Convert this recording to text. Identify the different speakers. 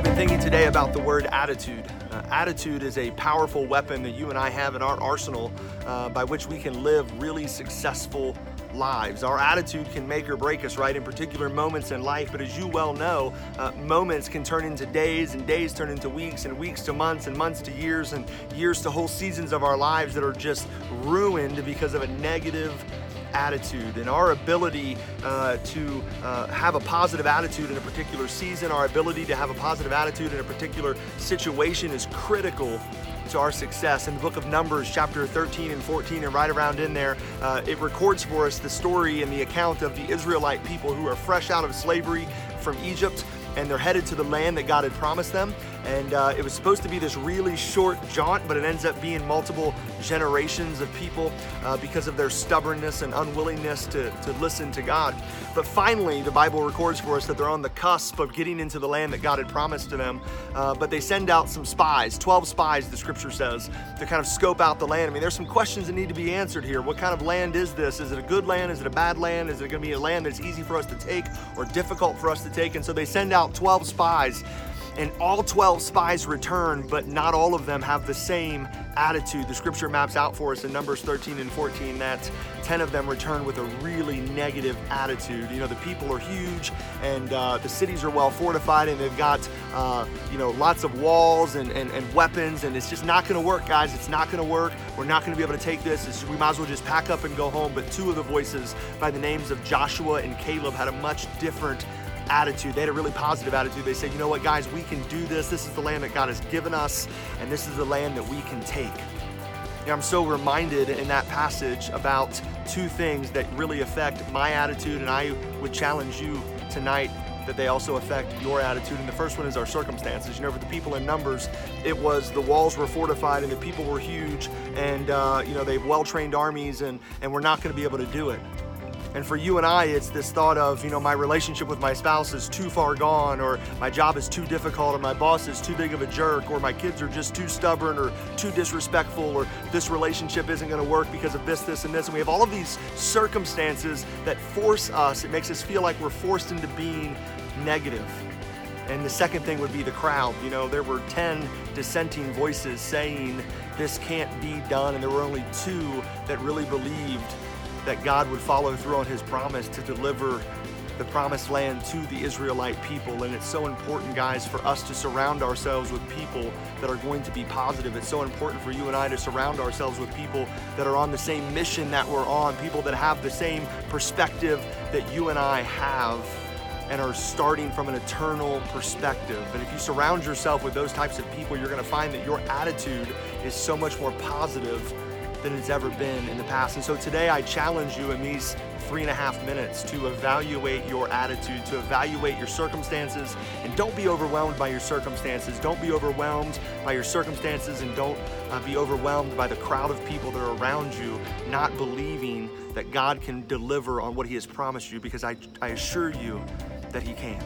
Speaker 1: thinking today about the word attitude. Uh, attitude is a powerful weapon that you and I have in our arsenal uh, by which we can live really successful lives. Our attitude can make or break us, right, in particular moments in life. But as you well know, uh, moments can turn into days, and days turn into weeks, and weeks to months, and months to years, and years to whole seasons of our lives that are just ruined because of a negative attitude and our ability uh, to uh, have a positive attitude in a particular season, our ability to have a positive attitude in a particular situation is critical to our success. In the book of Numbers, chapter 13 and 14, and right around in there, uh, it records for us the story and the account of the Israelite people who are fresh out of slavery from Egypt and they're headed to the land that God had promised them. And uh, it was supposed to be this really short jaunt, but it ends up being multiple generations of people uh, because of their stubbornness and unwillingness to, to listen to God. But finally, the Bible records for us that they're on the cusp of getting into the land that God had promised to them. Uh, but they send out some spies, 12 spies, the scripture says, to kind of scope out the land. I mean, there's some questions that need to be answered here. What kind of land is this? Is it a good land? Is it a bad land? Is it going to be a land that's easy for us to take or difficult for us to take? And so they send out 12 spies and all 12 spies return, but not all of them have the same attitude. The scripture maps out for us in Numbers 13 and 14 that 10 of them return with a really negative attitude. You know, the people are huge and uh, the cities are well fortified and they've got, uh, you know, lots of walls and, and, and weapons, and it's just not going to work, guys. It's not going to work. We're not going to be able to take this. It's, we might as well just pack up and go home. But two of the voices by the names of Joshua and Caleb had a much different attitude. They had a really positive attitude. They said, you know what, guys, we can do this. This is the land that God has given us, and this is the land that we can take. You know, I'm so reminded in that passage about two things that really affect my attitude, and I would challenge you tonight that they also affect your attitude. And the first one is our circumstances. You know, for the people in Numbers, it was the walls were fortified and the people were huge, and uh, you know they have well-trained armies, and and we're not going to be able to do it. And for you and I, it's this thought of, you know, my relationship with my spouse is too far gone, or my job is too difficult, or my boss is too big of a jerk, or my kids are just too stubborn, or too disrespectful, or this relationship isn't going to work because of this, this, and this. And we have all of these circumstances that force us, it makes us feel like we're forced into being negative. And the second thing would be the crowd. You know, there were 10 dissenting voices saying this can't be done, and there were only two that really believed that God would follow through on his promise to deliver the promised land to the Israelite people. And it's so important, guys, for us to surround ourselves with people that are going to be positive. It's so important for you and I to surround ourselves with people that are on the same mission that we're on, people that have the same perspective that you and I have and are starting from an eternal perspective. And if you surround yourself with those types of people, you're going to find that your attitude is so much more positive than it's ever been in the past. And so today I challenge you in these three and a half minutes to evaluate your attitude, to evaluate your circumstances, and don't be overwhelmed by your circumstances. Don't be overwhelmed by your circumstances, and don't uh, be overwhelmed by the crowd of people that are around you, not believing that God can deliver on what He has promised you, because I, I assure you that He can.